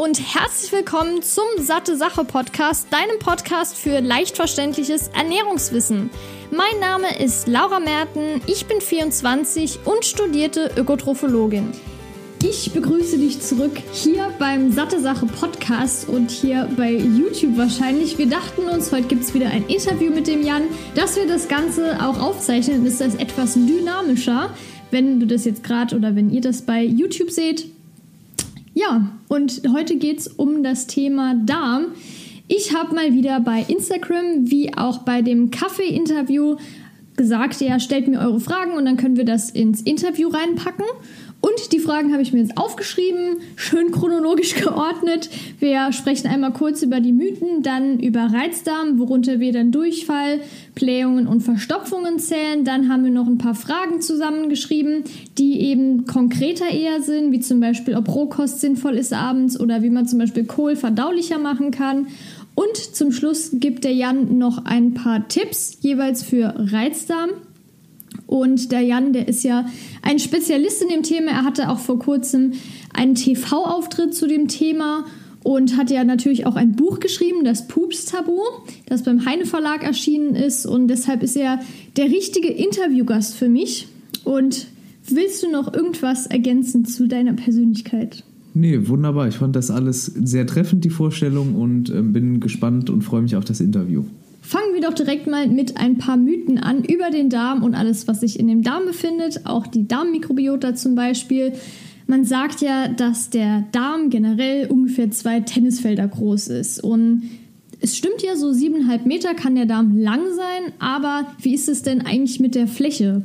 und herzlich willkommen zum Satte Sache Podcast, deinem Podcast für leicht verständliches Ernährungswissen. Mein Name ist Laura Merten, ich bin 24 und studierte Ökotrophologin. Ich begrüße dich zurück hier beim Satte Sache Podcast und hier bei YouTube wahrscheinlich. Wir dachten uns, heute gibt es wieder ein Interview mit dem Jan, dass wir das Ganze auch aufzeichnen, ist das etwas dynamischer. Wenn du das jetzt gerade oder wenn ihr das bei YouTube seht, ja, und heute geht es um das Thema Darm. Ich habe mal wieder bei Instagram wie auch bei dem Kaffee-Interview gesagt, ja, stellt mir eure Fragen und dann können wir das ins Interview reinpacken. Und die Fragen habe ich mir jetzt aufgeschrieben, schön chronologisch geordnet. Wir sprechen einmal kurz über die Mythen, dann über Reizdarm, worunter wir dann Durchfall, Blähungen und Verstopfungen zählen. Dann haben wir noch ein paar Fragen zusammengeschrieben, die eben konkreter eher sind, wie zum Beispiel, ob Rohkost sinnvoll ist abends oder wie man zum Beispiel Kohl verdaulicher machen kann. Und zum Schluss gibt der Jan noch ein paar Tipps jeweils für Reizdarm. Und der Jan, der ist ja ein Spezialist in dem Thema. Er hatte auch vor kurzem einen TV-Auftritt zu dem Thema und hat ja natürlich auch ein Buch geschrieben, das Pups-Tabu, das beim Heine Verlag erschienen ist. Und deshalb ist er der richtige Interviewgast für mich. Und willst du noch irgendwas ergänzen zu deiner Persönlichkeit? Nee, wunderbar. Ich fand das alles sehr treffend, die Vorstellung, und äh, bin gespannt und freue mich auf das Interview. Fangen wir doch direkt mal mit ein paar Mythen an über den Darm und alles, was sich in dem Darm befindet, auch die Darmmikrobiota zum Beispiel. Man sagt ja, dass der Darm generell ungefähr zwei Tennisfelder groß ist. Und es stimmt ja, so siebeneinhalb Meter kann der Darm lang sein, aber wie ist es denn eigentlich mit der Fläche?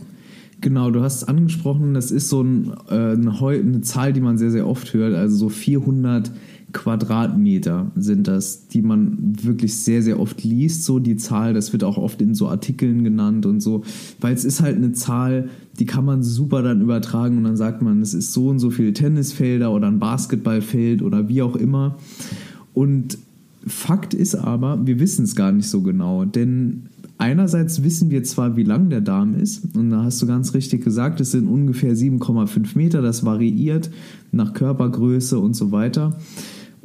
Genau, du hast es angesprochen, das ist so ein, äh, eine, eine, Zahl, die man sehr, sehr oft hört, also so 400 Quadratmeter sind das, die man wirklich sehr, sehr oft liest, so die Zahl. Das wird auch oft in so Artikeln genannt und so, weil es ist halt eine Zahl, die kann man super dann übertragen und dann sagt man, es ist so und so viele Tennisfelder oder ein Basketballfeld oder wie auch immer. Und Fakt ist aber, wir wissen es gar nicht so genau, denn einerseits wissen wir zwar, wie lang der Darm ist, und da hast du ganz richtig gesagt, es sind ungefähr 7,5 Meter, das variiert nach Körpergröße und so weiter.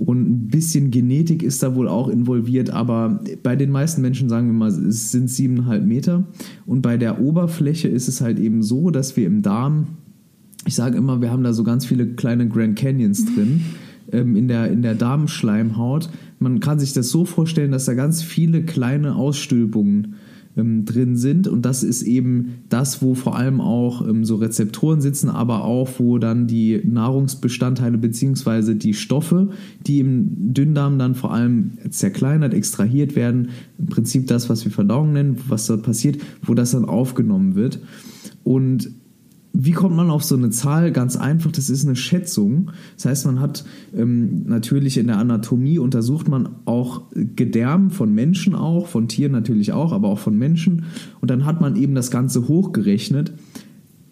Und ein bisschen Genetik ist da wohl auch involviert, aber bei den meisten Menschen sagen wir mal, es sind siebeneinhalb Meter. Und bei der Oberfläche ist es halt eben so, dass wir im Darm, ich sage immer, wir haben da so ganz viele kleine Grand Canyons drin. Ähm, in, der, in der Darmschleimhaut. Man kann sich das so vorstellen, dass da ganz viele kleine Ausstülpungen ähm, drin sind. Und das ist eben das, wo vor allem auch ähm, so Rezeptoren sitzen, aber auch wo dann die Nahrungsbestandteile bzw. die Stoffe, die im Dünndarm dann vor allem zerkleinert, extrahiert werden, im Prinzip das, was wir Verdauung nennen, was dort passiert, wo das dann aufgenommen wird. Und wie kommt man auf so eine Zahl? Ganz einfach, das ist eine Schätzung. Das heißt, man hat ähm, natürlich in der Anatomie untersucht man auch Gedärm von Menschen auch, von Tieren natürlich auch, aber auch von Menschen. Und dann hat man eben das Ganze hochgerechnet.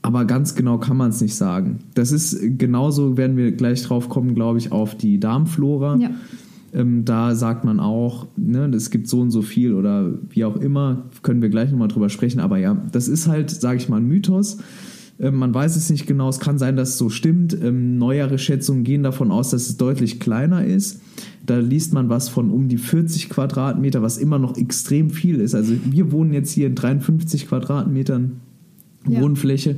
Aber ganz genau kann man es nicht sagen. Das ist genauso, werden wir gleich drauf kommen, glaube ich, auf die Darmflora. Ja. Ähm, da sagt man auch, ne, es gibt so und so viel oder wie auch immer, können wir gleich nochmal drüber sprechen. Aber ja, das ist halt, sage ich mal, ein Mythos. Ähm, man weiß es nicht genau, es kann sein, dass es so stimmt. Ähm, neuere Schätzungen gehen davon aus, dass es deutlich kleiner ist. Da liest man was von um die 40 Quadratmeter, was immer noch extrem viel ist. Also wir wohnen jetzt hier in 53 Quadratmetern ja. Wohnfläche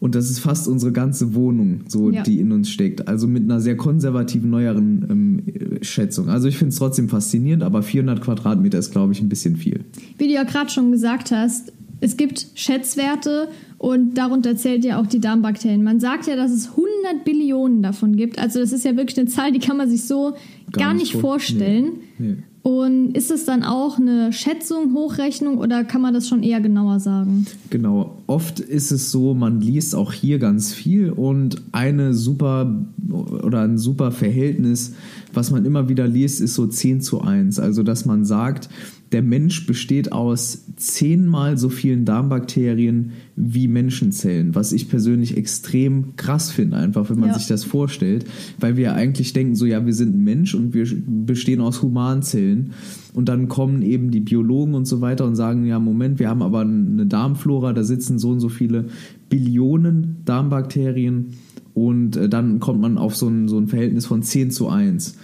und das ist fast unsere ganze Wohnung, so ja. die in uns steckt. Also mit einer sehr konservativen neueren ähm, Schätzung. Also ich finde es trotzdem faszinierend, aber 400 Quadratmeter ist, glaube ich, ein bisschen viel. Wie du ja gerade schon gesagt hast, es gibt Schätzwerte und darunter zählt ja auch die Darmbakterien. Man sagt ja, dass es 100 Billionen davon gibt. Also das ist ja wirklich eine Zahl, die kann man sich so gar, gar nicht, nicht vorstellen. Nee. Nee. Und ist es dann auch eine Schätzung, Hochrechnung oder kann man das schon eher genauer sagen? Genau, oft ist es so, man liest auch hier ganz viel und eine super oder ein super Verhältnis, was man immer wieder liest, ist so 10 zu 1. Also dass man sagt, der Mensch besteht aus zehnmal so vielen Darmbakterien wie Menschenzellen, was ich persönlich extrem krass finde, einfach wenn man ja. sich das vorstellt, weil wir eigentlich denken, so ja, wir sind ein Mensch und wir bestehen aus Humanzellen und dann kommen eben die Biologen und so weiter und sagen, ja, Moment, wir haben aber eine Darmflora, da sitzen so und so viele Billionen Darmbakterien Und äh, dann kommt man auf so ein, so ein Verhältnis von 10 zu 1.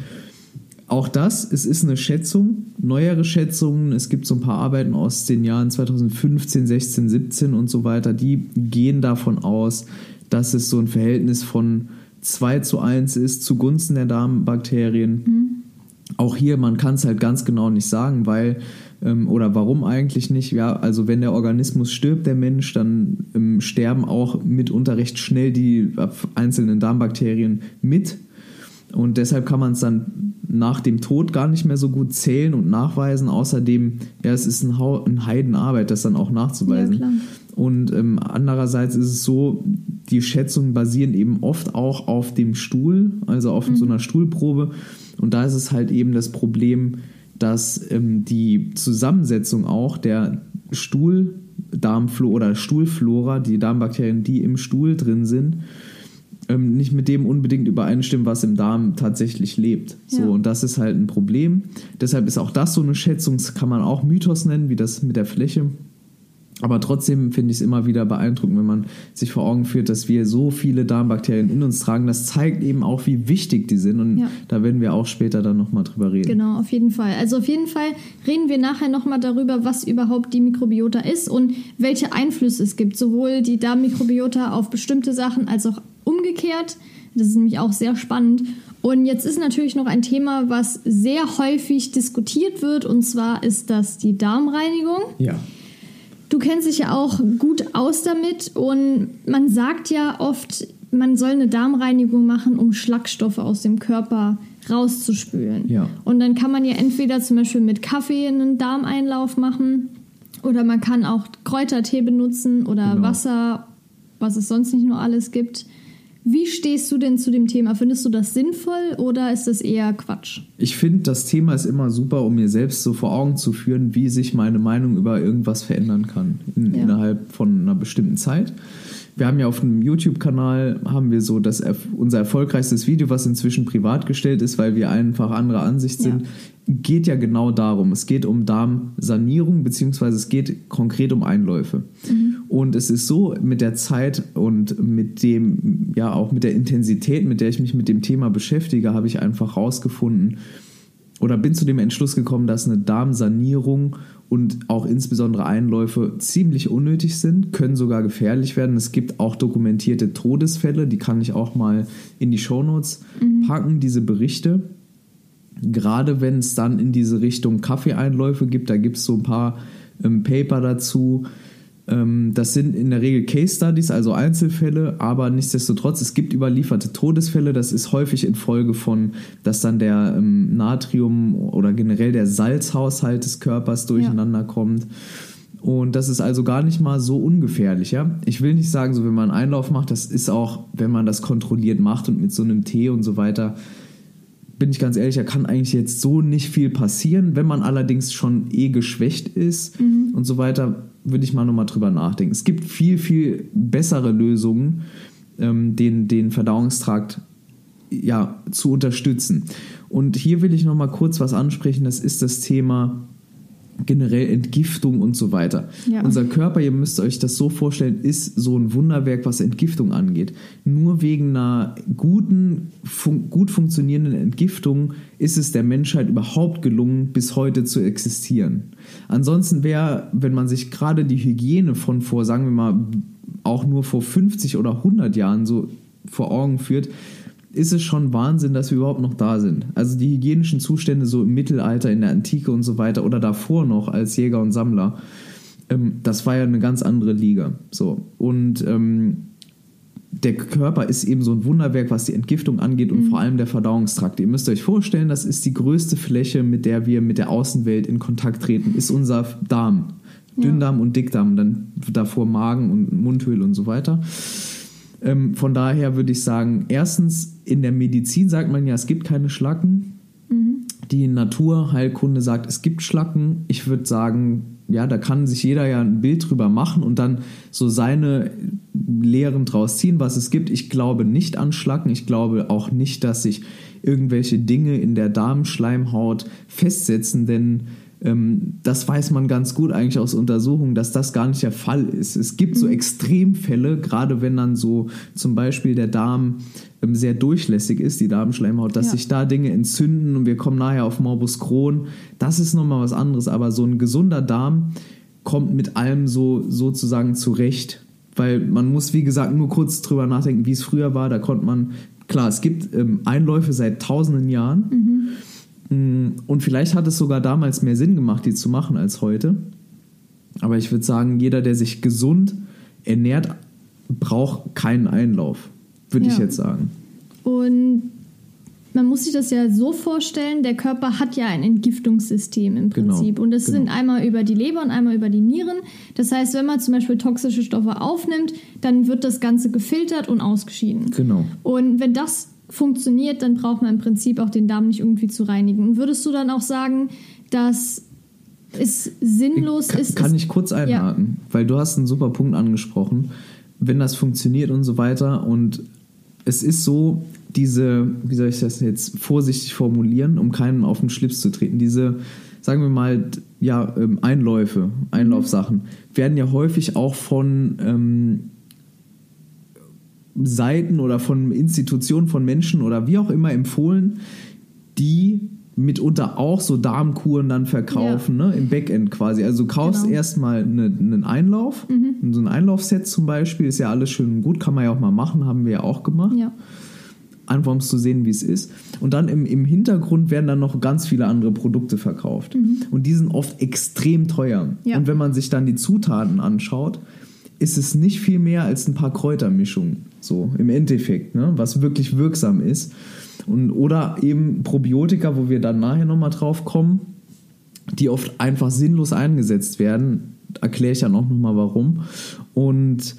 Auch das, es ist eine Schätzung, neuere Schätzungen. Es gibt so ein paar Arbeiten aus den Jahren 2015, 16, 17 und so weiter, die gehen davon aus, dass es so ein Verhältnis von 2 zu 1 ist zugunsten der Darmbakterien. Mhm. Auch hier, man kann es halt ganz genau nicht sagen, weil ähm, oder warum eigentlich nicht? Ja, also wenn der Organismus stirbt, der Mensch, dann ähm, sterben auch mitunter recht schnell die einzelnen Darmbakterien mit. Und deshalb kann man es dann nach dem Tod gar nicht mehr so gut zählen und nachweisen. Außerdem, ja, es ist ein, ha ein Heidenarbeit, das dann auch nachzuweisen. Ja, und ähm, andererseits ist es so, die Schätzungen basieren eben oft auch auf dem Stuhl, also auf mhm. so einer Stuhlprobe. Und da ist es halt eben das Problem, dass ähm, die Zusammensetzung auch der Stuhldarmflora oder Stuhlflora, die Darmbakterien, die im Stuhl drin sind, ähm, nicht mit dem unbedingt übereinstimmen, was im Darm tatsächlich lebt. So, ja. und das ist halt ein Problem. Deshalb ist auch das so eine Schätzung, das kann man auch Mythos nennen, wie das mit der Fläche. Aber trotzdem finde ich es immer wieder beeindruckend, wenn man sich vor Augen führt, dass wir so viele Darmbakterien in uns tragen. Das zeigt eben auch, wie wichtig die sind. Und ja. da werden wir auch später dann nochmal drüber reden. Genau, auf jeden Fall. Also auf jeden Fall reden wir nachher nochmal darüber, was überhaupt die Mikrobiota ist und welche Einflüsse es gibt. Sowohl die Darmmikrobiota auf bestimmte Sachen als auch umgekehrt. Das ist nämlich auch sehr spannend. Und jetzt ist natürlich noch ein Thema, was sehr häufig diskutiert wird. Und zwar ist das die Darmreinigung. Ja. Du kennst dich ja auch gut aus damit und man sagt ja oft, man soll eine Darmreinigung machen, um Schlagstoffe aus dem Körper rauszuspülen. Ja. Und dann kann man ja entweder zum Beispiel mit Kaffee einen Darmeinlauf machen oder man kann auch Kräutertee benutzen oder genau. Wasser, was es sonst nicht nur alles gibt. Wie stehst du denn zu dem Thema? Findest du das sinnvoll oder ist das eher Quatsch? Ich finde, das Thema ist immer super, um mir selbst so vor Augen zu führen, wie sich meine Meinung über irgendwas verändern kann in, ja. innerhalb von einer bestimmten Zeit. Wir haben ja auf dem YouTube-Kanal haben wir so das unser erfolgreichstes Video, was inzwischen privat gestellt ist, weil wir einfach anderer Ansicht sind, ja. geht ja genau darum. Es geht um Darmsanierung beziehungsweise es geht konkret um Einläufe. Mhm. Und es ist so, mit der Zeit und mit dem, ja, auch mit der Intensität, mit der ich mich mit dem Thema beschäftige, habe ich einfach rausgefunden oder bin zu dem Entschluss gekommen, dass eine Darmsanierung und auch insbesondere Einläufe ziemlich unnötig sind, können sogar gefährlich werden. Es gibt auch dokumentierte Todesfälle, die kann ich auch mal in die Shownotes mhm. packen, diese Berichte. Gerade wenn es dann in diese Richtung Kaffeeeinläufe gibt, da gibt es so ein paar ähm, Paper dazu, das sind in der Regel Case Studies, also Einzelfälle, aber nichtsdestotrotz, es gibt überlieferte Todesfälle. Das ist häufig in Folge von, dass dann der ähm, Natrium oder generell der Salzhaushalt des Körpers durcheinander ja. kommt. Und das ist also gar nicht mal so ungefährlich. Ja? Ich will nicht sagen, so wenn man einen Einlauf macht, das ist auch, wenn man das kontrolliert macht und mit so einem Tee und so weiter, bin ich ganz ehrlich, da kann eigentlich jetzt so nicht viel passieren. Wenn man allerdings schon eh geschwächt ist mhm. und so weiter, würde ich mal nochmal drüber nachdenken. Es gibt viel, viel bessere Lösungen, ähm, den, den Verdauungstrakt ja, zu unterstützen. Und hier will ich nochmal kurz was ansprechen, das ist das Thema generell Entgiftung und so weiter. Ja. Unser Körper, ihr müsst euch das so vorstellen, ist so ein Wunderwerk, was Entgiftung angeht. Nur wegen einer guten, fun gut funktionierenden Entgiftung ist es der Menschheit überhaupt gelungen, bis heute zu existieren. Ansonsten wäre, wenn man sich gerade die Hygiene von vor, sagen wir mal, auch nur vor 50 oder 100 Jahren so vor Augen führt, ist es schon Wahnsinn, dass wir überhaupt noch da sind. Also die hygienischen Zustände so im Mittelalter, in der Antike und so weiter oder davor noch als Jäger und Sammler, ähm, das war ja eine ganz andere Liga. So und ähm, der Körper ist eben so ein Wunderwerk, was die Entgiftung angeht und mhm. vor allem der Verdauungstrakt. Ihr müsst euch vorstellen, das ist die größte Fläche, mit der wir mit der Außenwelt in Kontakt treten, ist unser Darm. Dünndarm ja. und Dickdarm, dann davor Magen und Mundhöhle und so weiter. Ähm, von daher würde ich sagen, erstens, in der Medizin sagt man ja, es gibt keine Schlacken. Mhm. Die Naturheilkunde sagt, es gibt Schlacken. Ich würde sagen, ja, da kann sich jeder ja ein Bild drüber machen und dann so seine Lehren draus ziehen, was es gibt. Ich glaube nicht an Schlacken. Ich glaube auch nicht, dass sich irgendwelche Dinge in der Darmschleimhaut festsetzen, denn das weiß man ganz gut eigentlich aus Untersuchungen, dass das gar nicht der Fall ist. Es gibt so Extremfälle, gerade wenn dann so zum Beispiel der Darm ähm, sehr durchlässig ist, die Darmschleimhaut, dass Ja. sich da Dinge entzünden und wir kommen nachher auf Morbus Crohn. Das ist nochmal was anderes, aber so ein gesunder Darm kommt mit allem so sozusagen zurecht. Weil man muss, wie gesagt, nur kurz drüber nachdenken, wie es früher war. Da konnte man, klar, es gibt ähm, Einläufe seit tausenden Jahren. Mm, Und vielleicht hat es sogar damals mehr Sinn gemacht, die zu machen als heute. Aber ich würde sagen, jeder, der sich gesund ernährt, braucht keinen Einlauf, würde ich Ja. jetzt sagen. Und man muss sich das ja so vorstellen, der Körper hat ja ein Entgiftungssystem im Genau, Prinzip. Und das genau. sind einmal über die Leber und einmal über die Nieren. Das heißt, wenn man zum Beispiel toxische Stoffe aufnimmt, dann wird das Ganze gefiltert und ausgeschieden. Genau. Und wenn das funktioniert, dann braucht man im Prinzip auch den Darm nicht irgendwie zu reinigen. Und würdest du dann auch sagen, dass es sinnlos kann, ist? Kann es- ich kurz einhaken, weil du hast einen super Punkt angesprochen, wenn das funktioniert und so weiter und es ist so, diese, wie soll ich das jetzt vorsichtig formulieren, um keinen auf den Schlips zu treten, diese, sagen wir mal, ja, ähm, Einläufe, Einlaufsachen, werden ja häufig auch von ähm, Seiten oder von Institutionen, von Menschen oder wie auch immer empfohlen, die mitunter auch so Darmkuren dann verkaufen, ne, im Backend quasi. Also du kaufst Genau. erstmal eine, einen Einlauf, so ein Einlaufset zum Beispiel, ist ja alles schön und gut, kann man ja auch mal machen, haben wir ja auch gemacht Ja. einfach um zu sehen, wie es ist. Und dann im, im Hintergrund werden dann noch ganz viele andere Produkte verkauft. Und die sind oft extrem teuer. Ja. Und wenn man sich dann die Zutaten anschaut, ist es nicht viel mehr als ein paar Kräutermischungen, so im Endeffekt, ne? was wirklich wirksam ist. Und, oder eben Probiotika, wo wir dann nachher nochmal drauf kommen, die oft einfach sinnlos eingesetzt werden. Erkläre ich dann auch nochmal warum. Und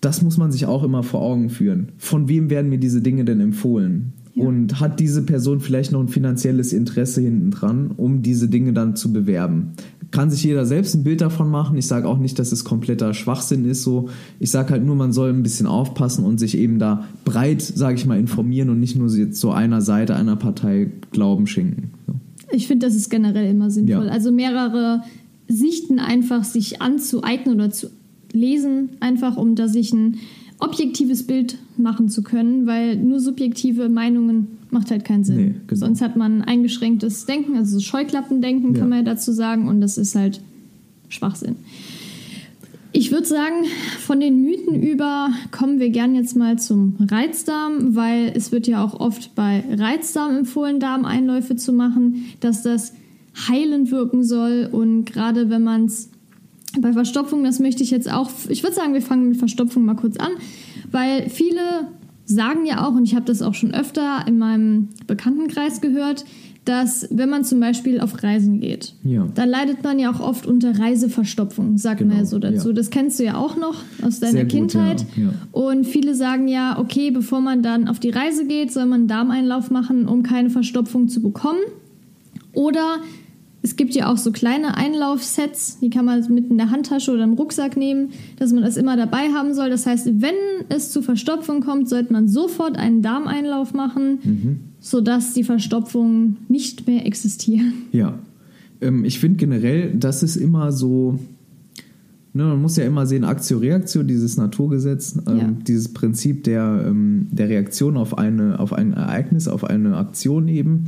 das muss man sich auch immer vor Augen führen. Von wem werden mir diese Dinge denn empfohlen? Ja. Und hat diese Person vielleicht noch ein finanzielles Interesse hinten dran, um diese Dinge dann zu bewerben? Kann sich jeder selbst ein Bild davon machen. Ich sage auch nicht, dass es kompletter Schwachsinn ist. So, ich sage halt nur, man soll ein bisschen aufpassen und sich eben da breit, sage ich mal, informieren und nicht nur jetzt so einer Seite einer Partei Glauben schenken. So. Ich finde, das ist generell immer sinnvoll. Ja. Also mehrere Sichten einfach sich anzueignen oder zu lesen, einfach um da sich ein objektives Bild machen zu können, weil nur subjektive Meinungen macht halt keinen Sinn. Nee, genau. Sonst hat man eingeschränktes Denken, also so Scheuklappendenken Ja. kann man ja dazu sagen und das ist halt Schwachsinn. Ich würde sagen, von den Mythen über kommen wir gern jetzt mal zum Reizdarm, weil es wird ja auch oft bei Reizdarm empfohlen, Darmeinläufe zu machen, dass das heilend wirken soll und gerade wenn man es bei Verstopfung, das möchte ich jetzt auch, ich würde sagen, wir fangen mit Verstopfung mal kurz an, weil viele sagen ja auch, und ich habe das auch schon öfter in meinem Bekanntenkreis gehört, dass wenn man zum Beispiel auf Reisen geht, Ja. dann leidet man ja auch oft unter Reiseverstopfung, sagt man Genau, ja so dazu. ja. Das kennst du ja auch noch aus deiner Sehr gut, Kindheit. ja, ja. Und viele sagen ja, okay, bevor man dann auf die Reise geht, soll man einen Darmeinlauf machen, um keine Verstopfung zu bekommen. Oder es gibt ja auch so kleine Einlaufsets, die kann man mit in der Handtasche oder im Rucksack nehmen, dass man das immer dabei haben soll. Das heißt, wenn es zu Verstopfung kommt, sollte man sofort einen Darmeinlauf machen, Mhm. sodass die Verstopfungen nicht mehr existieren. Ja, ähm, ich finde generell, das ist immer so, ne, man muss ja immer sehen, Aktio-Reaktio, dieses Naturgesetz, ähm, Ja. dieses Prinzip der, ähm, der Reaktion auf, eine, auf ein Ereignis, auf eine Aktion eben.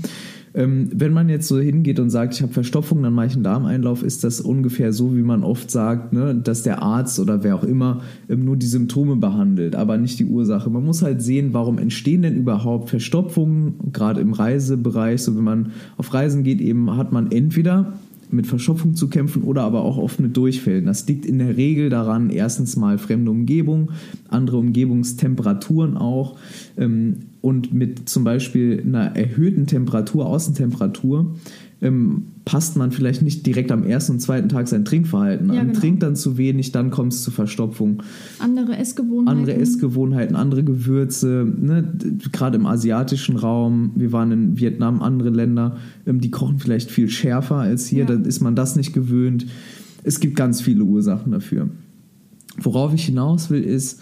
Ähm, wenn man jetzt so hingeht und sagt, ich habe Verstopfung, dann mache ich einen Darmeinlauf, ist das ungefähr so, wie man oft sagt, ne, dass der Arzt oder wer auch immer ähm, nur die Symptome behandelt, aber nicht die Ursache. Man muss halt sehen, warum entstehen denn überhaupt Verstopfungen, gerade im Reisebereich. So wenn man auf Reisen geht, eben hat man entweder mit Verstopfung zu kämpfen oder aber auch oft mit Durchfällen. Das liegt in der Regel daran, erstens mal fremde Umgebung, andere Umgebungstemperaturen auch ähm, und mit zum Beispiel einer erhöhten Temperatur, Außentemperatur, ähm, passt man vielleicht nicht direkt am ersten und zweiten Tag sein Trinkverhalten an, Ja, genau. trinkt dann zu wenig, dann kommt es zu Verstopfung Andere Essgewohnheiten. andere Essgewohnheiten, andere Gewürze, ne? gerade im asiatischen Raum, wir waren in Vietnam, andere Länder, ähm, die kochen vielleicht viel schärfer als hier, Ja. dann ist man das nicht gewöhnt. Es gibt ganz viele Ursachen dafür. Worauf ich hinaus will, ist,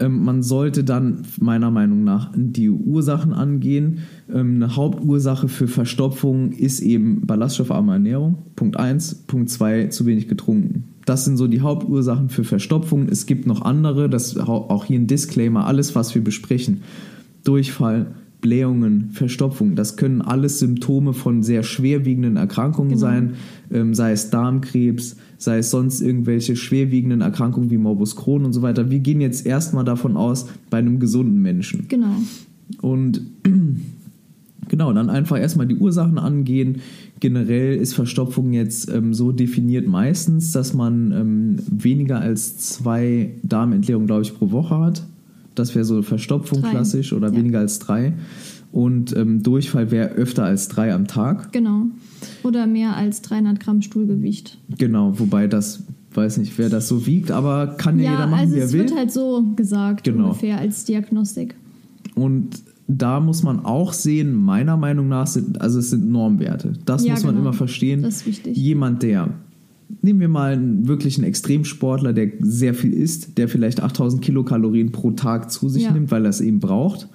Ähm, man sollte dann meiner Meinung nach die Ursachen angehen. Ähm, eine Hauptursache für Verstopfung ist eben ballaststoffarme Ernährung. Punkt 1. Punkt 2, zu wenig getrunken. Das sind so die Hauptursachen für Verstopfung. Es gibt noch andere, das auch hier ein Disclaimer, alles, was wir besprechen. Durchfall, Blähungen, Verstopfung, das können alles Symptome von sehr schwerwiegenden Erkrankungen genau. sein, ähm, sei es Darmkrebs, sei es sonst irgendwelche schwerwiegenden Erkrankungen wie Morbus Crohn und so weiter. Wir gehen jetzt erstmal davon aus, bei einem gesunden Menschen. Genau. Und genau, dann einfach erstmal die Ursachen angehen. Generell ist Verstopfung jetzt ähm, so definiert meistens, dass man ähm, weniger als zwei Darmentleerungen, glaube ich, pro Woche hat. Das wäre so Verstopfung drei. klassisch oder ja. weniger als drei. Und ähm, Durchfall wäre öfter als drei am Tag. Genau. Oder mehr als 300 Gramm Stuhlgewicht. Genau, wobei das, weiß nicht, wer das so wiegt, aber kann ja, ja jeder machen, also wie er will. Es wird halt so gesagt, genau. ungefähr als Diagnostik. Und da muss man auch sehen, meiner Meinung nach sind, also es sind Normwerte. Das ja, muss man genau. immer verstehen. Das ist wichtig. Jemand, der nehmen wir mal einen wirklichen Extremsportler, der sehr viel isst, der vielleicht 8000 Kilokalorien pro Tag zu sich ja. nimmt, weil er es eben braucht.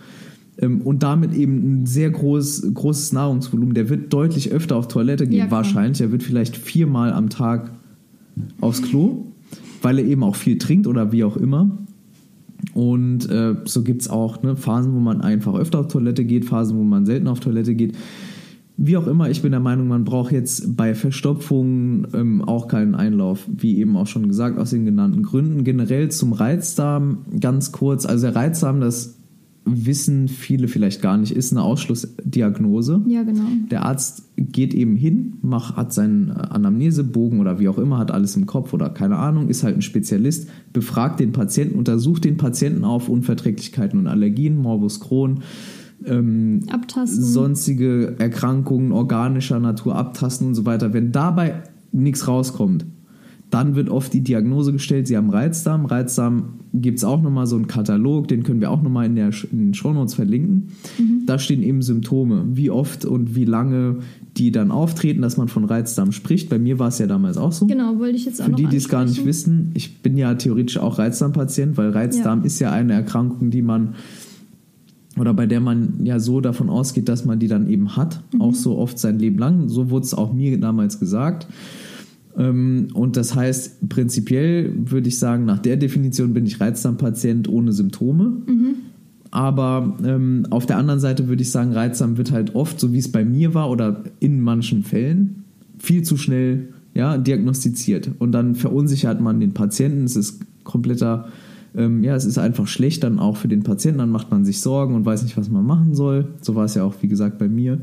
Ähm, und damit eben ein sehr groß, großes Nahrungsvolumen. Der wird deutlich öfter auf Toilette gehen, ja, wahrscheinlich. Er wird vielleicht viermal am Tag aufs Klo, weil er eben auch viel trinkt oder wie auch immer. Und äh, so gibt es auch ne, Phasen, wo man einfach öfter auf Toilette geht, Phasen, wo man selten auf Toilette geht. Wie auch immer, ich bin der Meinung, man braucht jetzt bei Verstopfungen ähm, auch keinen Einlauf, wie eben auch schon gesagt, aus den genannten Gründen. Generell zum Reizdarm ganz kurz. Also der Reizdarm, das wissen viele vielleicht gar nicht, ist eine Ausschlussdiagnose. Ja, genau. Der Arzt geht eben hin, macht, hat seinen Anamnesebogen oder wie auch immer, hat alles im Kopf oder keine Ahnung, ist halt ein Spezialist, befragt den Patienten, untersucht den Patienten auf Unverträglichkeiten und Allergien, Morbus Crohn, ähm, sonstige Erkrankungen organischer Natur abtasten und so weiter. Wenn dabei nichts rauskommt, dann wird oft die Diagnose gestellt, sie haben Reizdarm. Reizdarm gibt es auch nochmal so einen Katalog, den können wir auch nochmal in, in den Shownotes verlinken. Mhm. Da stehen eben Symptome, wie oft und wie lange die dann auftreten, dass man von Reizdarm spricht. Bei mir war es ja damals auch so. Genau, wollte ich jetzt auch Für die, die es gar nicht wissen, ich bin ja theoretisch auch Reizdarmpatient, weil Reizdarm ja. ist ja eine Erkrankung, die man oder bei der man ja so davon ausgeht, dass man die dann eben hat, mhm. auch so oft sein Leben lang. So wurde es auch mir damals gesagt. Ähm, und das heißt, prinzipiell würde ich sagen, nach der Definition bin ich Reizdarmpatient ohne Symptome. Mhm. Aber ähm, auf der anderen Seite würde ich sagen, Reizdarm wird halt oft, so wie es bei mir war oder in manchen Fällen, viel zu schnell ja, diagnostiziert. Und dann verunsichert man den Patienten. Es ist kompletter ähm, ja, es ist einfach schlecht dann auch für den Patienten, dann macht man sich Sorgen und weiß nicht, was man machen soll. So war es ja auch, wie gesagt, bei mir.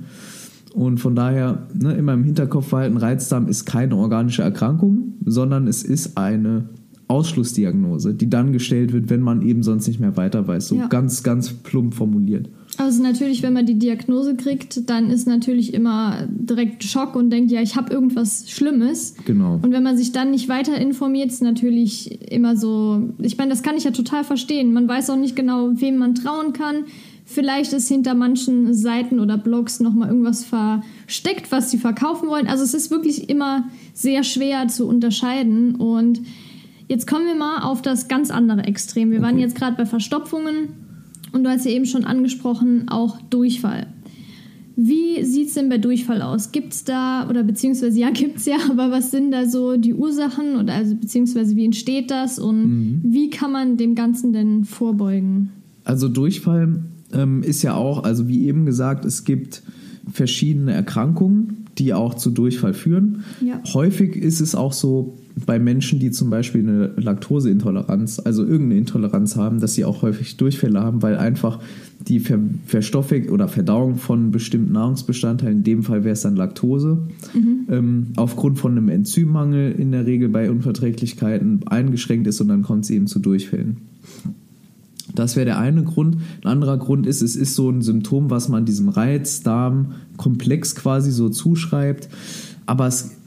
Und von daher ne, immer im Hinterkopf behalten, Reizdarm ist keine organische Erkrankung, sondern es ist eine Ausschlussdiagnose, die dann gestellt wird, wenn man eben sonst nicht mehr weiter weiß. So ja. ganz, ganz plump formuliert. Also natürlich, wenn man die Diagnose kriegt, dann ist natürlich immer direkt Schock und denkt, ja, ich habe irgendwas Schlimmes. Genau. Und wenn man sich dann nicht weiter informiert, ist natürlich immer so, ich meine, das kann ich ja total verstehen. Man weiß auch nicht genau, wem man trauen kann. Vielleicht ist hinter manchen Seiten oder Blogs nochmal irgendwas versteckt, was sie verkaufen wollen. Also es ist wirklich immer sehr schwer zu unterscheiden. Und jetzt kommen wir mal auf das ganz andere Extrem. Wir okay. waren jetzt gerade bei Verstopfungen und du hast ja eben schon angesprochen, auch Durchfall. Wie sieht es denn bei Durchfall aus? Gibt es da, oder beziehungsweise ja, gibt es ja, aber was sind da so die Ursachen oder also beziehungsweise wie entsteht das und mhm. wie kann man dem Ganzen denn vorbeugen? Also Durchfall ähm, ist ja auch, also wie eben gesagt, es gibt verschiedene Erkrankungen, die auch zu Durchfall führen. Ja. Häufig ist es auch so, bei Menschen, die zum Beispiel eine Laktoseintoleranz, also irgendeine Intoleranz haben, dass sie auch häufig Durchfälle haben, weil einfach die Ver Verstoffung oder Verdauung von bestimmten Nahrungsbestandteilen, in dem Fall wäre es dann Laktose, mhm. ähm, aufgrund von einem Enzymmangel in der Regel bei Unverträglichkeiten eingeschränkt ist und dann kommt es eben zu Durchfällen. Das wäre der eine Grund. Ein anderer Grund ist, es ist so ein Symptom, was man diesem Reizdarmkomplex quasi so zuschreibt. Aber es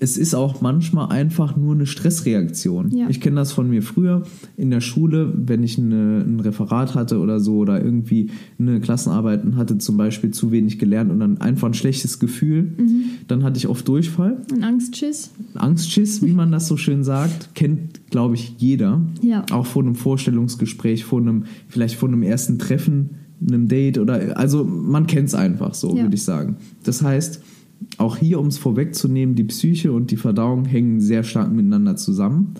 es ist auch manchmal einfach nur eine Stressreaktion. Ja. Ich kenne das von mir früher in der Schule, wenn ich eine, ein Referat hatte oder so oder irgendwie eine Klassenarbeit und hatte zum Beispiel zu wenig gelernt und dann einfach ein schlechtes Gefühl, Mhm. dann hatte ich oft Durchfall. Ein Angstschiss. Angstschiss, wie man das so schön sagt, kennt, glaube ich, jeder. Ja. Auch vor einem Vorstellungsgespräch, vor einem, vielleicht vor einem ersten Treffen, einem Date oder, also man kennt es einfach so, Ja. würde ich sagen. Das heißt, auch hier, um es vorwegzunehmen, die Psyche und die Verdauung hängen sehr stark miteinander zusammen.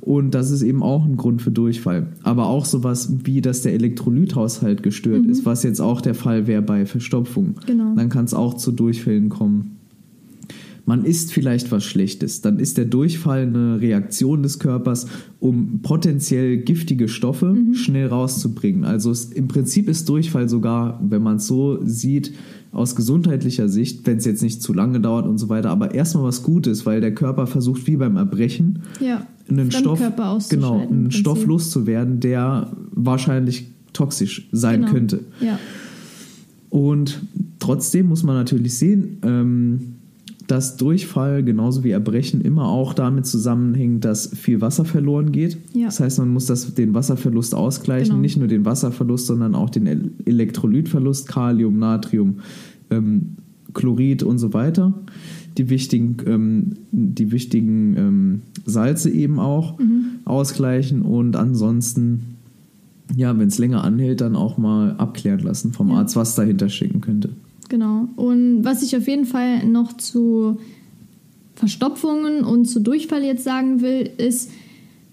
Und das ist eben auch ein Grund für Durchfall. Aber auch sowas wie, dass der Elektrolythaushalt gestört ist, was jetzt auch der Fall wäre bei Verstopfung. Mhm. Genau. Dann kann es auch zu Durchfällen kommen. Man isst vielleicht was Schlechtes, dann ist der Durchfall eine Reaktion des Körpers, um potenziell giftige Stoffe Mhm. schnell rauszubringen. Also es, im Prinzip ist Durchfall sogar, wenn man es so sieht, aus gesundheitlicher Sicht, wenn es jetzt nicht zu lange dauert und so weiter, aber erstmal was Gutes, weil der Körper versucht, wie beim Erbrechen, Ja. einen Stoff, genau, einen. Stoff loszuwerden, der wahrscheinlich toxisch sein Genau. könnte. Ja. Und trotzdem muss man natürlich sehen, ähm, dass Durchfall genauso wie Erbrechen immer auch damit zusammenhängt, dass viel Wasser verloren geht. Ja. Das heißt, man muss das, den Wasserverlust ausgleichen. Genau. Nicht nur den Wasserverlust, sondern auch den El- Elektrolytverlust, Kalium, Natrium, ähm, Chlorid und so weiter. Die wichtigen, ähm, die wichtigen ähm, Salze eben auch Mhm. ausgleichen und ansonsten ja, wenn es länger anhält, dann auch mal abklären lassen vom. Arzt, was dahinter stecken könnte. Genau. Und was ich auf jeden Fall noch zu Verstopfungen und zu Durchfall jetzt sagen will, ist,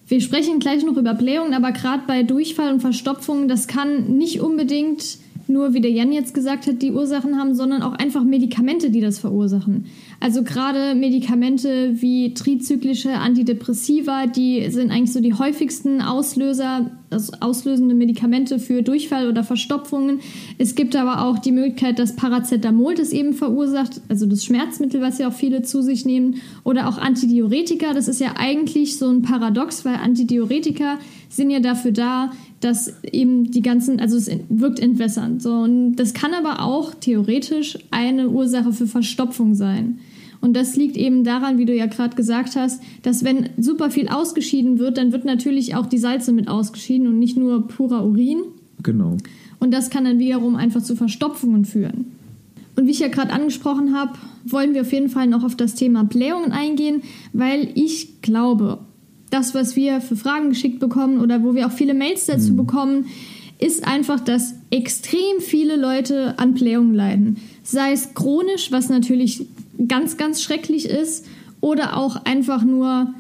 wir sprechen gleich noch über Blähungen, aber gerade bei Durchfall und Verstopfungen, das kann nicht unbedingt nur, wie der Jan jetzt gesagt hat, die Ursachen haben, sondern auch einfach Medikamente, die das verursachen. Also gerade Medikamente wie trizyklische Antidepressiva, die sind eigentlich so die häufigsten Auslöser, also auslösende Medikamente für Durchfall oder Verstopfungen. Es gibt aber auch die Möglichkeit, dass Paracetamol das eben verursacht, also das Schmerzmittel, was ja auch viele zu sich nehmen, oder auch Antidiuretika. Das ist ja eigentlich so ein Paradox, weil Antidiuretika sind ja dafür da, dass eben die ganzen, also es wirkt entwässernd. So. Und das kann aber auch theoretisch eine Ursache für Verstopfung sein. Und das liegt eben daran, wie du ja gerade gesagt hast, dass wenn super viel ausgeschieden wird, dann wird natürlich auch die Salze mit ausgeschieden und nicht nur purer Urin. Genau. Und das kann dann wiederum einfach zu Verstopfungen führen. Und wie ich ja gerade angesprochen habe, wollen wir auf jeden Fall noch auf das Thema Blähungen eingehen, weil ich glaube, das, was wir für Fragen geschickt bekommen oder wo wir auch viele Mails dazu bekommen, ist einfach, dass extrem viele Leute an Blähungen leiden. Sei es chronisch, was natürlich ganz, ganz schrecklich ist, oder auch einfach nur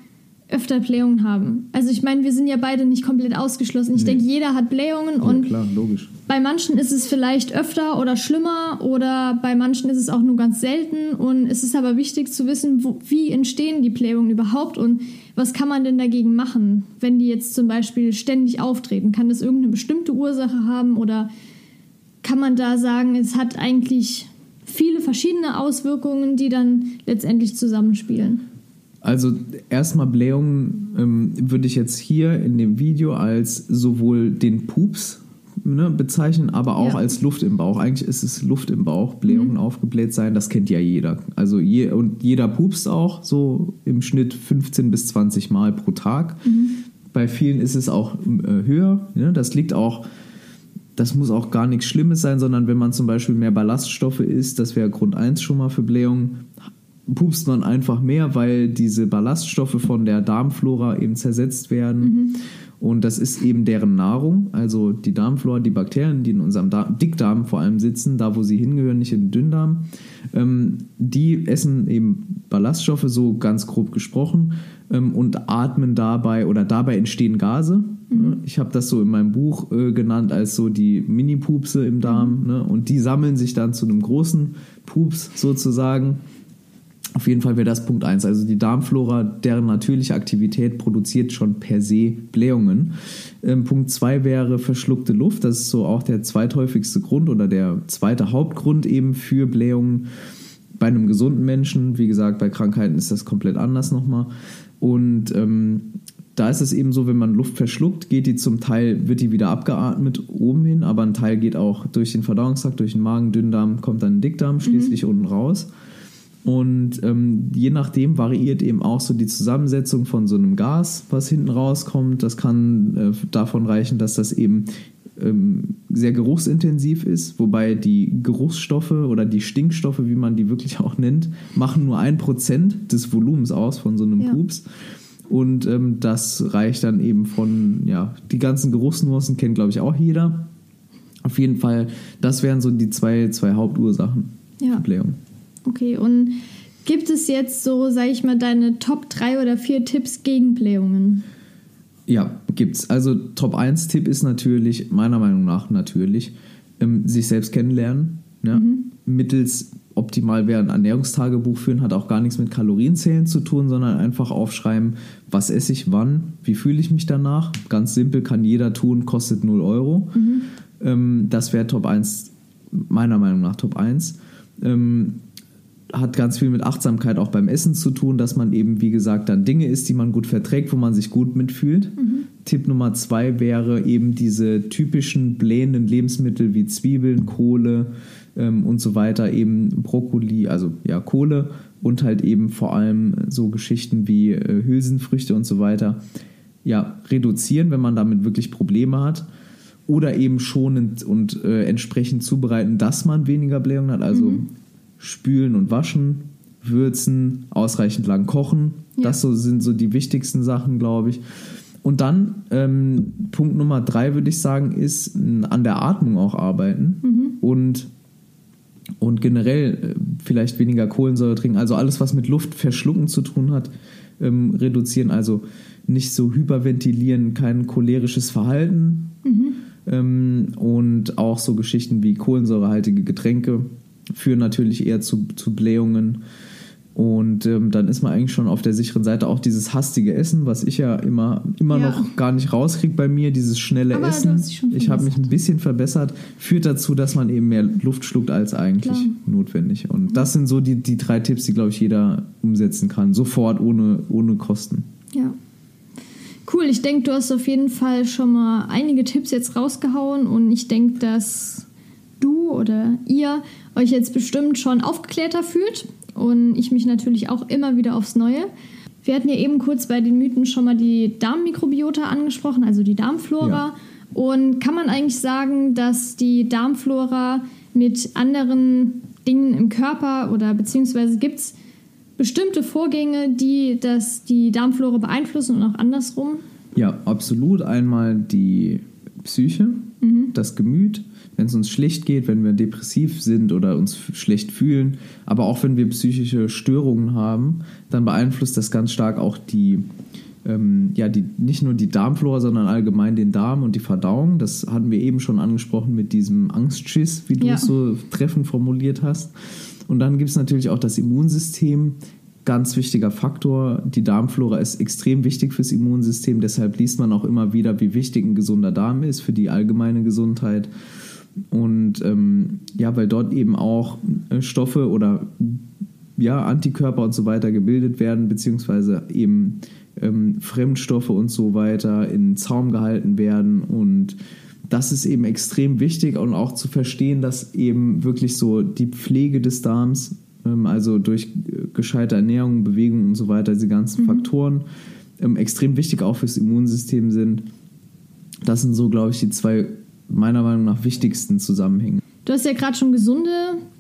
öfter Blähungen haben. Also ich meine, wir sind ja beide nicht komplett ausgeschlossen. Ich Nee. denke, jeder hat Blähungen und ja, klar, logisch. bei manchen ist es vielleicht öfter oder schlimmer oder bei manchen ist es auch nur ganz selten. Und es ist aber wichtig zu wissen, wo, wie entstehen die Blähungen überhaupt und was kann man denn dagegen machen, wenn die jetzt zum Beispiel ständig auftreten? Kann das irgendeine bestimmte Ursache haben oder kann man da sagen, es hat eigentlich viele verschiedene Auswirkungen, die dann letztendlich zusammenspielen? Also erstmal Blähungen ähm, würde ich jetzt hier in dem Video als sowohl den Pups ne, bezeichnen, aber auch Ja. als Luft im Bauch. Eigentlich ist es Luft im Bauch, Blähungen aufgebläht sein, das kennt ja jeder. Also je, und jeder pupst auch so im Schnitt 15 bis 20 Mal pro Tag. Bei vielen ist es auch äh, höher. Ne? Das liegt auch das muss auch gar nichts Schlimmes sein, sondern wenn man zum Beispiel mehr Ballaststoffe isst, das wäre Grund 1 schon mal für Blähungen, pupst man einfach mehr, weil diese Ballaststoffe von der Darmflora eben zersetzt werden. Und das ist eben deren Nahrung. Also die Darmflora, die Bakterien, die in unserem Darm, Dickdarm vor allem sitzen, da wo sie hingehören, nicht in den Dünndarm, ähm, die essen eben Ballaststoffe, so ganz grob gesprochen, ähm, und atmen dabei oder dabei entstehen Gase. Ne? Ich habe das so in meinem Buch äh, genannt als so die Mini-Pupse im Darm. Ne? Und die sammeln sich dann zu einem großen Pups sozusagen. Auf jeden Fall wäre das Punkt 1. Also die Darmflora, deren natürliche Aktivität produziert schon per se Blähungen. Ähm, Punkt 2 wäre verschluckte Luft. Das ist so auch der zweithäufigste Grund oder der zweite Hauptgrund eben für Blähungen bei einem gesunden Menschen. Wie gesagt, bei Krankheiten ist das komplett anders nochmal. Und ähm, da ist es eben so, wenn man Luft verschluckt, geht die zum Teil, wird die wieder abgeatmet oben hin, aber ein Teil geht auch durch den Verdauungstrakt, durch den Magen, Dünndarm, kommt dann in den Dickdarm, schließlich unten raus. Und ähm, je nachdem variiert eben auch so die Zusammensetzung von so einem Gas, was hinten rauskommt. Das kann äh, davon reichen, dass das eben ähm, sehr geruchsintensiv ist, wobei die Geruchsstoffe oder die Stinkstoffe, wie man die wirklich auch nennt, machen nur ein Prozent des Volumens aus von so einem Ja. Pups. Und ähm, das reicht dann eben von, ja, die ganzen Geruchsnuancen kennt, glaube ich, auch jeder. Auf jeden Fall, das wären so die zwei, zwei Hauptursachen Ja. für Blähung. Okay, und gibt es jetzt so, sag ich mal, deine Top 3 oder 4 Tipps gegen Blähungen? Ja, gibt's. Also Top 1 Tipp ist natürlich, meiner Meinung nach natürlich, ähm, sich selbst kennenlernen. Ja? Mittels optimal wäre ein Ernährungstagebuch führen, hat auch gar nichts mit Kalorienzählen zu tun, sondern einfach aufschreiben, was esse ich wann, wie fühle ich mich danach. Ganz simpel, kann jeder tun, kostet 0 Euro. Ähm, das wäre Top 1, meiner Meinung nach Top 1. Ähm, hat ganz viel mit Achtsamkeit auch beim Essen zu tun, dass man eben, wie gesagt, dann Dinge isst, die man gut verträgt, wo man sich gut mitfühlt. Tipp Nummer zwei wäre eben diese typischen blähenden Lebensmittel wie Zwiebeln, Kohle ähm, und so weiter, eben Brokkoli, also ja, Kohle und halt eben vor allem so Geschichten wie äh, Hülsenfrüchte und so weiter, ja, reduzieren, wenn man damit wirklich Probleme hat. Oder eben schonend und äh, entsprechend zubereiten, dass man weniger Blähungen hat. Also spülen und waschen, würzen, ausreichend lang kochen. Ja. Das so, sind so die wichtigsten Sachen, glaube ich. Und dann ähm, Punkt Nummer drei, würde ich sagen, ist an der Atmung auch arbeiten und, und generell äh, vielleicht weniger Kohlensäure trinken. Also alles, was mit Luft verschlucken zu tun hat, ähm, reduzieren. Also nicht so hyperventilieren, kein cholerisches Verhalten. Ähm, und auch so Geschichten wie kohlensäurehaltige Getränke führen natürlich eher zu, zu Blähungen. Und ähm, dann ist man eigentlich schon auf der sicheren Seite. Auch dieses hastige Essen, was ich ja immer, immer Ja. noch gar nicht rauskriege bei mir, dieses schnelle Aber Essen. Ich habe mich ein bisschen verbessert, führt dazu, dass man eben mehr Luft schluckt als eigentlich Klar. notwendig. Und das sind so die, die drei Tipps, die, glaube ich, jeder umsetzen kann. Sofort, ohne, ohne Kosten. Ja. Cool, ich denke, du hast auf jeden Fall schon mal einige Tipps jetzt rausgehauen und ich denke, dass du oder ihr euch jetzt bestimmt schon aufgeklärter fühlt und ich mich natürlich auch immer wieder aufs Neue. Wir hatten ja eben kurz bei den Mythen schon mal die Darmmikrobiota angesprochen, also die Darmflora. Ja. Und kann man eigentlich sagen, dass die Darmflora mit anderen Dingen im Körper oder beziehungsweise gibt es bestimmte Vorgänge, die das, die Darmflora beeinflussen und auch andersrum? Ja, absolut. Einmal die Psyche, das Gemüt, wenn es uns schlecht geht, wenn wir depressiv sind oder uns schlecht fühlen, aber auch wenn wir psychische Störungen haben, dann beeinflusst das ganz stark auch die, ähm, ja, die, nicht nur die Darmflora, sondern allgemein den Darm und die Verdauung. Das hatten wir eben schon angesprochen mit diesem Angstschiss, wie du Ja. es so treffend formuliert hast. Und dann gibt es natürlich auch das Immunsystem. Ganz wichtiger Faktor. Die Darmflora ist extrem wichtig fürs Immunsystem. Deshalb liest man auch immer wieder, wie wichtig ein gesunder Darm ist für die allgemeine Gesundheit. Und ähm, ja, weil dort eben auch äh, Stoffe oder ja, Antikörper und so weiter gebildet werden, beziehungsweise eben ähm, Fremdstoffe und so weiter in Zaum gehalten werden. Und das ist eben extrem wichtig und auch zu verstehen, dass eben wirklich so die Pflege des Darms, also durch äh, gescheite Ernährung, Bewegung und so weiter, diese ganzen Faktoren, ähm, extrem wichtig auch fürs Immunsystem sind. Das sind so, glaube ich, die zwei meiner Meinung nach wichtigsten Zusammenhänge. Du hast ja gerade schon gesunde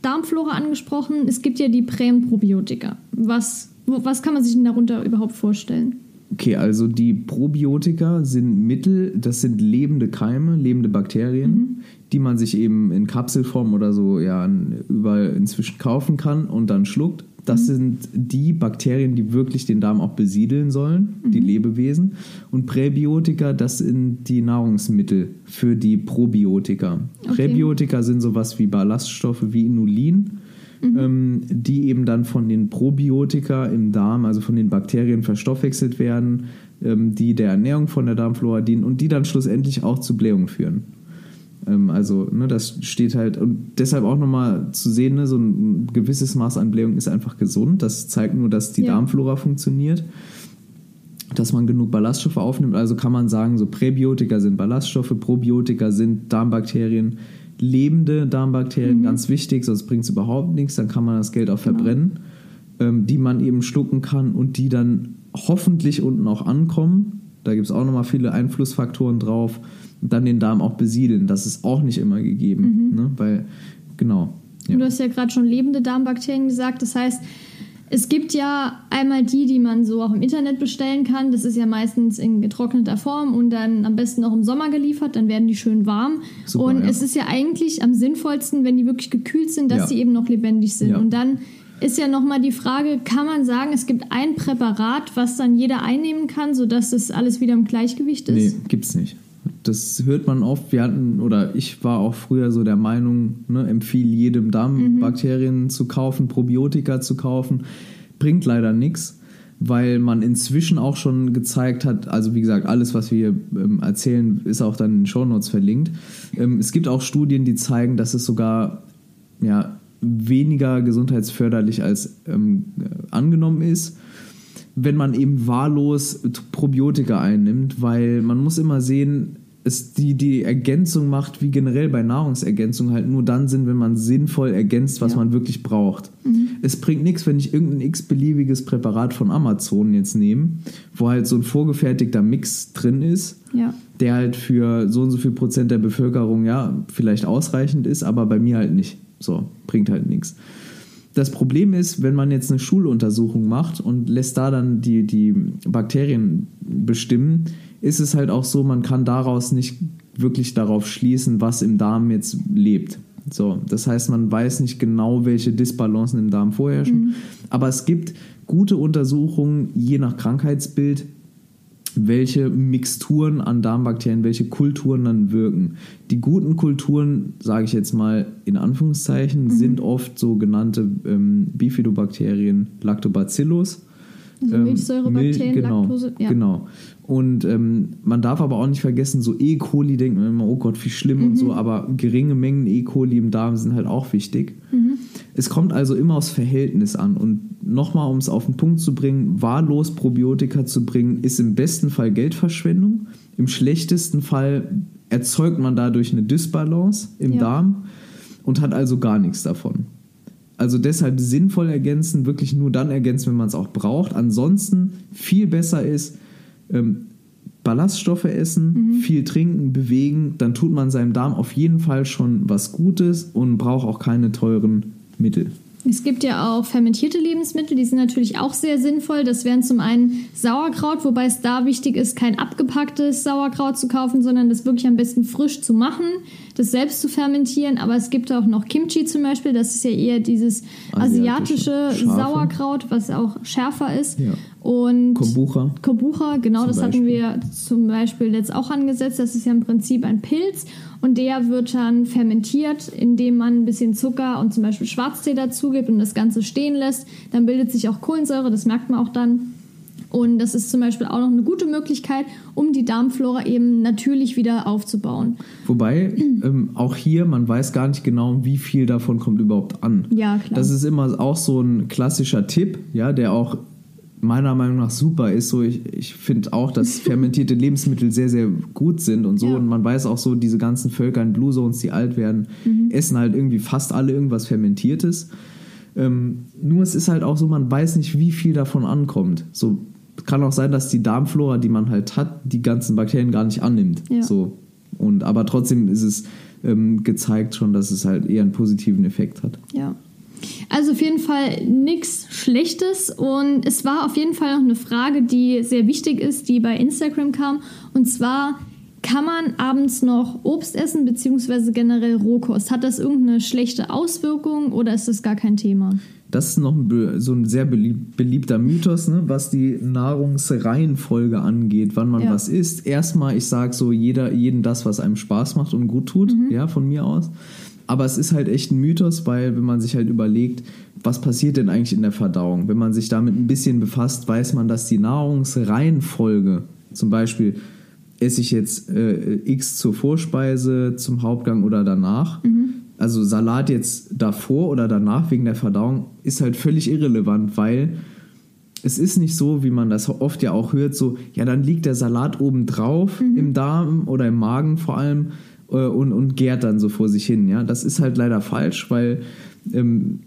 Darmflora angesprochen. Es gibt ja die Prä- und Probiotika. Was, was kann man sich denn darunter überhaupt vorstellen? Okay, also die Probiotika sind Mittel, das sind lebende Keime, lebende Bakterien, die man sich eben in Kapselform oder so ja überall inzwischen kaufen kann und dann schluckt. Das sind die Bakterien, die wirklich den Darm auch besiedeln sollen, die Lebewesen. Und Präbiotika, das sind die Nahrungsmittel für die Probiotika. Okay. Präbiotika sind sowas wie Ballaststoffe wie Inulin, ähm, die eben dann von den Probiotika im Darm, also von den Bakterien verstoffwechselt werden, ähm, die der Ernährung von der Darmflora dienen und die dann schlussendlich auch zu Blähungen führen. Ähm, also, ne, das steht halt, und deshalb auch nochmal zu sehen, ne, so ein gewisses Maß an Blähung ist einfach gesund. Das zeigt nur, dass die Ja. Darmflora funktioniert dass man genug Ballaststoffe aufnimmt. Also kann man sagen, so Präbiotika sind Ballaststoffe, Probiotika sind Darmbakterien, lebende Darmbakterien, ganz wichtig, sonst bringt es überhaupt nichts, dann kann man das Geld auch verbrennen. ähm, die man eben schlucken kann und die dann hoffentlich unten auch ankommen. Da gibt es auch nochmal viele Einflussfaktoren drauf. Und dann den Darm auch besiedeln. Das ist auch nicht immer gegeben. Mhm. Ne? Weil, genau. Ja. Du hast ja gerade schon lebende Darmbakterien gesagt. Das heißt, es gibt ja einmal die, die man so auch im Internet bestellen kann. Das ist ja meistens in getrockneter Form und dann am besten auch im Sommer geliefert. Dann werden die schön warm. Super, und ja. es ist ja eigentlich am sinnvollsten, wenn die wirklich gekühlt sind, dass ja. sie eben noch lebendig sind. Und dann ist ja nochmal die Frage, kann man sagen, es gibt ein Präparat, was dann jeder einnehmen kann, sodass das alles wieder im Gleichgewicht ist? Nee, gibt's nicht. Das hört man oft. Wir hatten, oder ich war auch früher so der Meinung, ne, empfehle jedem Darmbakterien mhm. zu kaufen, Probiotika zu kaufen. Bringt leider nichts, weil man inzwischen auch schon gezeigt hat, also wie gesagt, alles, was wir ähm, erzählen, ist auch dann in den Shownotes verlinkt. Ähm, es gibt auch Studien, die zeigen, dass es sogar ja, weniger gesundheitsförderlich als ähm, angenommen ist, wenn man eben wahllos Probiotika einnimmt, weil man muss immer sehen, es die, die Ergänzung macht, wie generell bei Nahrungsergänzung halt nur dann Sinn, wenn man sinnvoll ergänzt, was ja. man wirklich braucht. Mhm. Es bringt nichts, wenn ich irgendein x-beliebiges Präparat von Amazon jetzt nehme, wo halt so ein vorgefertigter Mix drin ist, ja. der halt für so und so viel Prozent der Bevölkerung ja vielleicht ausreichend ist, aber bei mir halt nicht. So, bringt halt nichts. Das Problem ist, wenn man jetzt eine Schuluntersuchung macht und lässt da dann die, die Bakterien bestimmen, ist es halt auch so, man kann daraus nicht wirklich darauf schließen, was im Darm jetzt lebt. So, das heißt, man weiß nicht genau, welche Disbalancen im Darm vorherrschen. Mhm. Aber es gibt gute Untersuchungen, je nach Krankheitsbild, welche Mixturen an Darmbakterien, welche Kulturen dann wirken. Die guten Kulturen, sage ich jetzt mal in Anführungszeichen, mhm. sind oft sogenannte ähm, Bifidobakterien, Lactobacillus. Also Milchsäurebakterien, Mil genau, Laktose. Ja. Genau. Und ähm, man darf aber auch nicht vergessen, so E. coli denkt man immer, oh Gott, wie schlimm mhm. und so, aber geringe Mengen E. coli im Darm sind halt auch wichtig. Mhm. Es kommt also immer aufs Verhältnis an. Und nochmal, um es auf den Punkt zu bringen, wahllos Probiotika zu bringen, ist im besten Fall Geldverschwendung. Im schlechtesten Fall erzeugt man dadurch eine Dysbalance im ja. Darm und hat also gar nichts davon. Also deshalb sinnvoll ergänzen, wirklich nur dann ergänzen, wenn man es auch braucht. Ansonsten viel besser ist, ähm, Ballaststoffe essen, mhm. viel trinken, bewegen, dann tut man seinem Darm auf jeden Fall schon was Gutes und braucht auch keine teuren Mittel. Es gibt ja auch fermentierte Lebensmittel, die sind natürlich auch sehr sinnvoll. Das wären zum einen Sauerkraut, wobei es da wichtig ist, kein abgepacktes Sauerkraut zu kaufen, sondern das wirklich am besten frisch zu machen, das selbst zu fermentieren. Aber es gibt auch noch Kimchi zum Beispiel, das ist ja eher dieses asiatische, asiatische Sauerkraut, was auch schärfer ist. Ja. Und Kombucha. Kombucha, genau, das Beispiel. hatten wir zum Beispiel jetzt auch angesetzt. Das ist ja im Prinzip ein Pilz und der wird dann fermentiert, indem man ein bisschen Zucker und zum Beispiel Schwarztee dazu gibt und das Ganze stehen lässt. Dann bildet sich auch Kohlensäure, das merkt man auch dann. Und das ist zum Beispiel auch noch eine gute Möglichkeit, um die Darmflora eben natürlich wieder aufzubauen. Wobei, ähm, auch hier, man weiß gar nicht genau, wie viel davon kommt überhaupt an. Ja, klar. Das ist immer auch so ein klassischer Tipp, ja, der auch meiner Meinung nach super ist. So, ich, ich finde auch, dass fermentierte Lebensmittel sehr, sehr gut sind und so. Ja. Und man weiß auch so, diese ganzen Völker in Blue Zones, die alt werden, mhm. essen halt irgendwie fast alle irgendwas Fermentiertes. Ähm, nur es ist halt auch so, man weiß nicht, wie viel davon ankommt. So kann auch sein, dass die Darmflora, die man halt hat, die ganzen Bakterien gar nicht annimmt. Ja. So. Und aber trotzdem ist es ähm, gezeigt schon, dass es halt eher einen positiven Effekt hat. Ja. Also auf jeden Fall nichts Schlechtes und es war auf jeden Fall noch eine Frage, die sehr wichtig ist, die bei Instagram kam und zwar kann man abends noch Obst essen beziehungsweise generell Rohkost? Hat das irgendeine schlechte Auswirkung oder ist das gar kein Thema? Das ist noch ein, so ein sehr beliebter Mythos, ne, was die Nahrungsreihenfolge angeht, wann man ja. was isst. Erstmal, ich sage so, jeder, jeden das, was einem Spaß macht und gut tut, mhm. ja, von mir aus. Aber es ist halt echt ein Mythos, weil wenn man sich halt überlegt, was passiert denn eigentlich in der Verdauung? Wenn man sich damit ein bisschen befasst, weiß man, dass die Nahrungsreihenfolge, zum Beispiel esse ich jetzt äh, X zur Vorspeise, zum Hauptgang oder danach, mhm. also Salat jetzt davor oder danach wegen der Verdauung, ist halt völlig irrelevant, weil es ist nicht so, wie man das oft ja auch hört, so, ja, dann liegt der Salat oben drauf mhm. im Darm oder im Magen vor allem äh, und, und gärt dann so vor sich hin. Ja? Das ist halt leider falsch, weil ähm,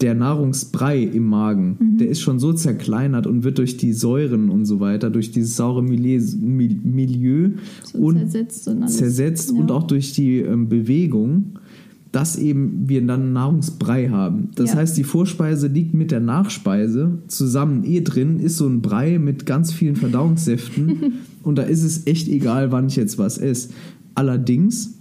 der Nahrungsbrei im Magen, Mhm. der ist schon so zerkleinert und wird durch die Säuren und so weiter, durch dieses saure Milieu, Mil- Milieu So und zersetzt und alles. zersetzt Ja. und auch durch die ähm, Bewegung, dass eben wir dann einen Nahrungsbrei haben. Das Ja. heißt, die Vorspeise liegt mit der Nachspeise zusammen eh drin, ist so ein Brei mit ganz vielen Verdauungssäften und da ist es echt egal, wann ich jetzt was esse. Allerdings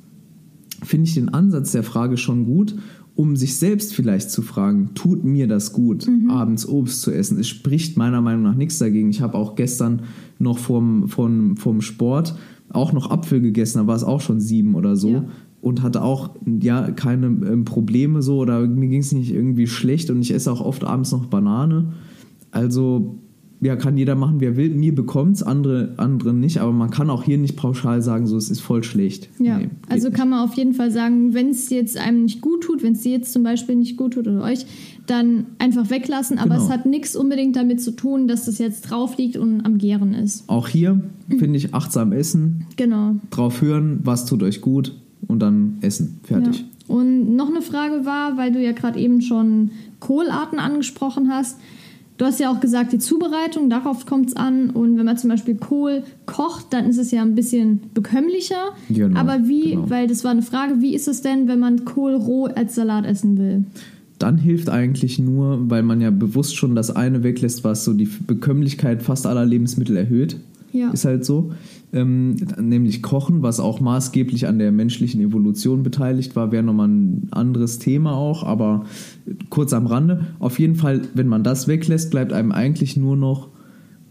finde ich den Ansatz der Frage schon gut, um sich selbst vielleicht zu fragen, tut mir das gut, abends Obst zu essen? Es spricht meiner Meinung nach nichts dagegen. Ich habe auch gestern noch vom, vom, vom Sport auch noch Apfel gegessen, da war es auch schon sieben oder so. Ja. Und hatte auch ja keine ähm, Probleme so oder mir ging es nicht irgendwie schlecht und ich esse auch oft abends noch Banane. Also ja, kann jeder machen, wie er will. Mir bekommt's, andere, andere nicht, aber man kann auch hier nicht pauschal sagen, so es ist voll schlecht. Ja, Nee, also kann man auf jeden Fall sagen, wenn es jetzt einem nicht gut tut, wenn es dir jetzt zum Beispiel nicht gut tut oder euch, dann einfach weglassen. Aber Genau. es hat nichts unbedingt damit zu tun, dass das jetzt drauf liegt und am Gären ist. Auch hier finde ich achtsam essen, Genau. drauf hören, was tut euch gut und dann essen. Fertig. Ja. Und noch eine Frage war, weil du ja gerade eben schon Kohlarten angesprochen hast. Du hast ja auch gesagt, die Zubereitung, darauf kommt es an. Und wenn man zum Beispiel Kohl kocht, dann ist es ja ein bisschen bekömmlicher. Genau, Aber wie, genau. weil das war eine Frage, wie ist es denn, wenn man Kohl roh als Salat essen will? Dann hilft eigentlich nur, weil man ja bewusst schon das eine weglässt, was so die Bekömmlichkeit fast aller Lebensmittel erhöht. Ja. Ist halt so. Ähm, nämlich Kochen, was auch maßgeblich an der menschlichen Evolution beteiligt war, wäre nochmal ein anderes Thema auch, aber kurz am Rande. Auf jeden Fall, wenn man das weglässt, bleibt einem eigentlich nur noch,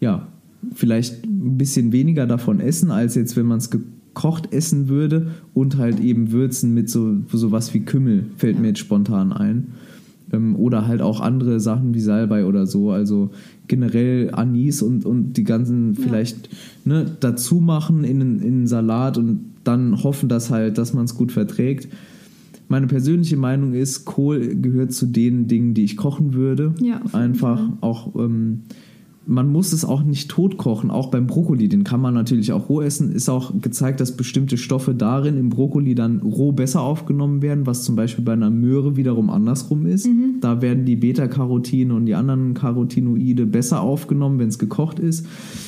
ja, vielleicht ein bisschen weniger davon essen, als jetzt, wenn man es gekocht essen würde und halt eben würzen mit so sowas wie Kümmel, fällt Ja. mir jetzt spontan ein. Ähm, oder halt auch andere Sachen wie Salbei oder so. Also generell Anis und, und die ganzen Ja. vielleicht ne, dazu machen in, einen- in einen Salat und dann hoffen, dass halt, dass man es gut verträgt. Meine persönliche Meinung ist, Kohl gehört zu den Dingen, die ich kochen würde. Ja, auf jeden Einfach Fall. auch, ähm, man muss es auch nicht tot kochen, auch beim Brokkoli, den kann man natürlich auch roh essen. Ist auch gezeigt, dass bestimmte Stoffe darin im Brokkoli dann roh besser aufgenommen werden, was zum Beispiel bei einer Möhre wiederum andersrum ist. Mhm. Da werden die Beta-Carotine und die anderen Carotinoide besser aufgenommen, wenn es gekocht ist.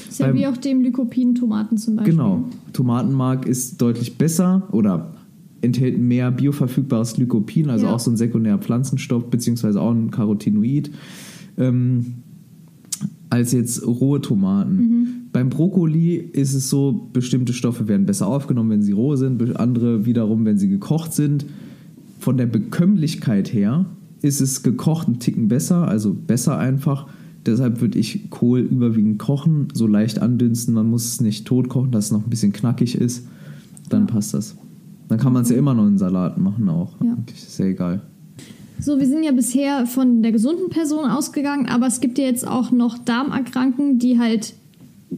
Ist ja Beim- wie auch dem Lycopin-Tomaten zum Beispiel. Genau. Tomatenmark ist deutlich besser oder enthält mehr bioverfügbares Lycopin, also Ja. auch so ein sekundärer Pflanzenstoff, beziehungsweise auch ein Carotinoid, ähm, als jetzt rohe Tomaten. Mhm. Beim Brokkoli ist es so, bestimmte Stoffe werden besser aufgenommen, wenn sie roh sind, andere wiederum, wenn sie gekocht sind. Von der Bekömmlichkeit her ist es gekocht einen Ticken besser, also besser einfach. Deshalb würde ich Kohl überwiegend kochen, so leicht andünsten. Man muss es nicht tot kochen, dass es noch ein bisschen knackig ist. Dann Ja. passt das. Dann kann man es ja immer noch in Salat machen auch. Ja. Ist ja egal. So, wir sind ja bisher von der gesunden Person ausgegangen, aber es gibt ja jetzt auch noch Darmerkrankungen, die halt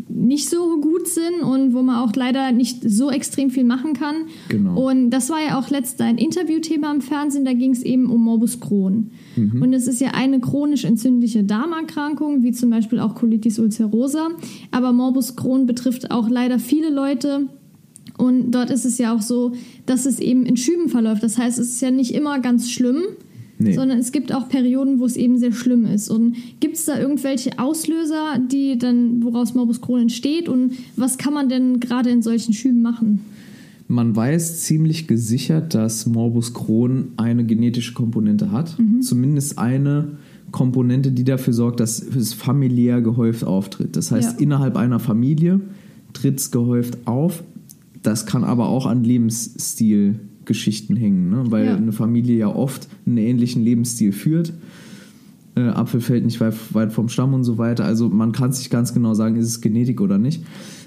nicht so gut sind und wo man auch leider nicht so extrem viel machen kann. Genau. Und das war ja auch letztes ein Interviewthema im Fernsehen, da ging es eben um Morbus Crohn. Mhm. Und es ist ja eine chronisch entzündliche Darmerkrankung, wie zum Beispiel auch Colitis ulcerosa. Aber Morbus Crohn betrifft auch leider viele Leute. Und dort ist es ja auch so, dass es eben in Schüben verläuft. Das heißt, es ist ja nicht immer ganz schlimm, Nee. sondern es gibt auch Perioden, wo es eben sehr schlimm ist. Und gibt es da irgendwelche Auslöser, die dann, woraus Morbus Crohn entsteht? Und was kann man denn gerade in solchen Schüben machen? Man weiß ziemlich gesichert, dass Morbus Crohn eine genetische Komponente hat. Zumindest eine Komponente, die dafür sorgt, dass es familiär gehäuft auftritt. Das heißt, Ja. innerhalb einer Familie tritt es gehäuft auf. Das kann aber auch an Lebensstilgeschichten hängen, ne? weil Ja. eine Familie ja oft einen ähnlichen Lebensstil führt. Äh, Apfel fällt nicht weit, weit vom Stamm und so weiter. Also man kann es nicht ganz genau sagen, ist es Genetik oder nicht.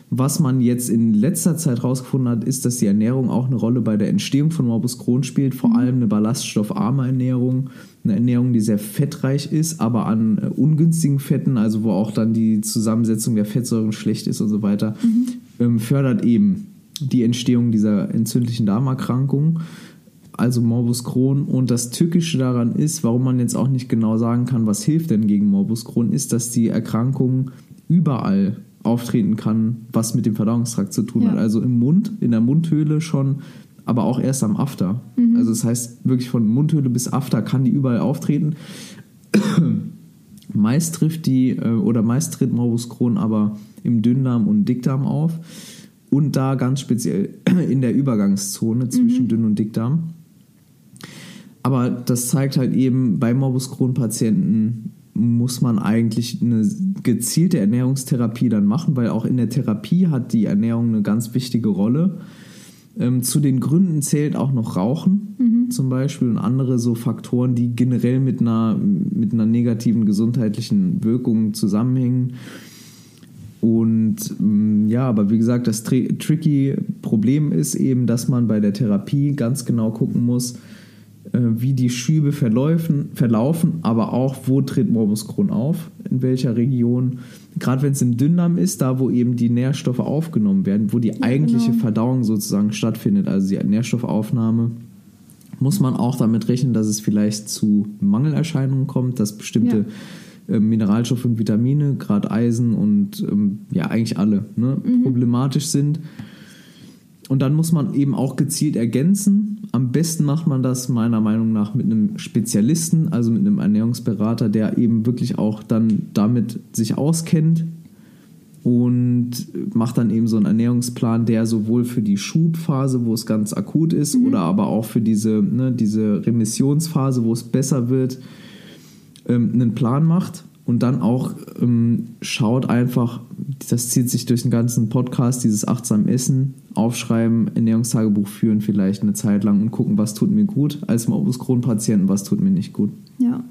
Was man jetzt in letzter Zeit herausgefunden hat, ist, dass die Ernährung auch eine Rolle bei der Entstehung von Morbus Crohn spielt. Vor allem eine ballaststoffarme Ernährung, eine Ernährung, die sehr fettreich ist, aber an äh, ungünstigen Fetten, also wo auch dann die Zusammensetzung der Fettsäuren schlecht ist und so weiter, ähm, fördert eben die Entstehung dieser entzündlichen Darmerkrankung also Morbus Crohn. Und das Tückische daran ist, warum man jetzt auch nicht genau sagen kann, was hilft denn gegen Morbus Crohn, ist, dass die Erkrankung überall auftreten kann, was mit dem Verdauungstrakt zu tun Ja. hat. Also im Mund, in der Mundhöhle schon aber auch erst am After. Also das heißt, wirklich von Mundhöhle bis After kann die überall auftreten. meist trifft die, äh, oder meist tritt Morbus Crohn aber im Dünndarm und Dickdarm auf. Und da ganz speziell in der Übergangszone zwischen Dünn- und Dickdarm. Aber das zeigt halt eben, bei Morbus Crohn-Patienten muss man eigentlich eine gezielte Ernährungstherapie dann machen, weil auch in der Therapie hat die Ernährung eine ganz wichtige Rolle. Ähm, zu den Gründen zählt auch noch Rauchen zum Beispiel und andere so Faktoren, die generell mit einer, mit einer negativen gesundheitlichen Wirkung zusammenhängen. Und ähm, ja, aber wie gesagt, das tri tricky Problem ist eben, dass man bei der Therapie ganz genau gucken muss, äh, wie die Schübe verläufen, verlaufen, aber auch, wo tritt Morbus Crohn auf, in welcher Region. Gerade wenn es im Dünndarm ist, da wo eben die Nährstoffe aufgenommen werden, wo die eigentliche genau. Verdauung sozusagen stattfindet, also die Nährstoffaufnahme, muss man auch damit rechnen, dass es vielleicht zu Mangelerscheinungen kommt, dass bestimmte äh, Mineralstoffe und Vitamine, gerade Eisen und ähm, ja eigentlich alle, ne, problematisch sind. Und dann muss man eben auch gezielt ergänzen. Am besten macht man das meiner Meinung nach mit einem Spezialisten, also mit einem Ernährungsberater, der eben wirklich auch dann damit sich auskennt und macht dann eben so einen Ernährungsplan, der sowohl für die Schubphase, wo es ganz akut ist, oder aber auch für diese, ne, diese Remissionsphase, wo es besser wird, ähm, einen Plan macht und dann auch ähm, schaut einfach, das zieht sich durch den ganzen Podcast, dieses achtsam Essen, aufschreiben, Ernährungstagebuch führen vielleicht eine Zeit lang und gucken, was tut mir gut als Morbus Crohn-Patienten, was tut mir nicht gut. Ja.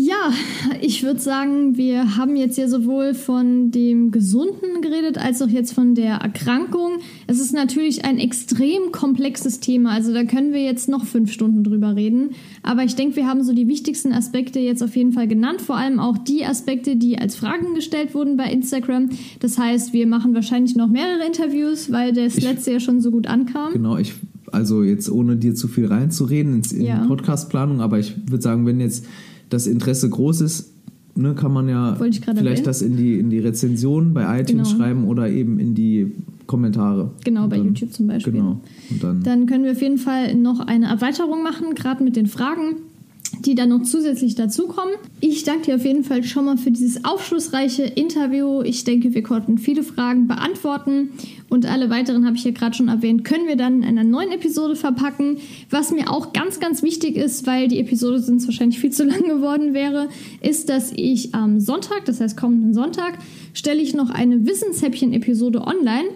Ja, ich würde sagen, wir haben jetzt ja sowohl von dem Gesunden geredet, als auch jetzt von der Erkrankung. Es ist natürlich ein extrem komplexes Thema, also da können wir jetzt noch fünf Stunden drüber reden. Aber ich denke, wir haben so die wichtigsten Aspekte jetzt auf jeden Fall genannt, vor allem auch die Aspekte, die als Fragen gestellt wurden bei Instagram. Das heißt, wir machen wahrscheinlich noch mehrere Interviews, weil das Ich- letzte ja schon so gut ankam. Genau, ich, also jetzt ohne dir zu viel reinzureden in Ja. die Podcastplanung, aber ich würde sagen, wenn jetzt das Interesse groß ist, ne, kann man ja vielleicht erwähnen. das in die, in die Rezension bei iTunes Genau. schreiben oder eben in die Kommentare. Genau, Und bei dann, YouTube zum Beispiel. Genau. Und dann, Dann können wir auf jeden Fall noch eine Erweiterung machen, gerade mit den Fragen, die dann noch zusätzlich dazukommen. Ich danke dir auf jeden Fall schon mal für dieses aufschlussreiche Interview. Ich denke, wir konnten viele Fragen beantworten und alle weiteren habe ich ja gerade schon erwähnt, können wir dann in einer neuen Episode verpacken. Was mir auch ganz, ganz wichtig ist, weil die Episode sonst wahrscheinlich viel zu lang geworden wäre, ist, dass ich am Sonntag, das heißt kommenden Sonntag, stelle ich noch eine Wissenshäppchen-Episode online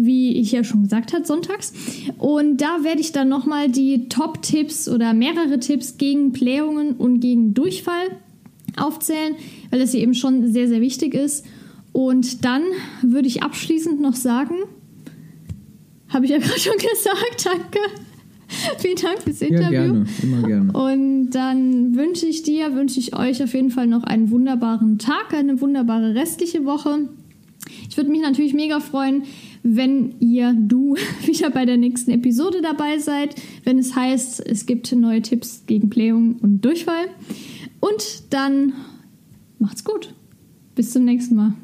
wie ich ja schon gesagt habe, sonntags. Und da werde ich dann nochmal die Top-Tipps oder mehrere Tipps gegen Blähungen und gegen Durchfall aufzählen, weil das hier eben schon sehr, sehr wichtig ist. Und dann würde ich abschließend noch sagen, habe ich ja gerade schon gesagt, danke. Vielen Dank fürs Interview. ja, gerne, immer gerne. Und dann wünsche ich dir, wünsche ich euch auf jeden Fall noch einen wunderbaren Tag, eine wunderbare restliche Woche. Ich würde mich natürlich mega freuen, wenn ihr, du, wieder bei der nächsten Episode dabei seid, wenn es heißt, es gibt neue Tipps gegen Blähung und Durchfall. Und dann macht's gut. Bis zum nächsten Mal.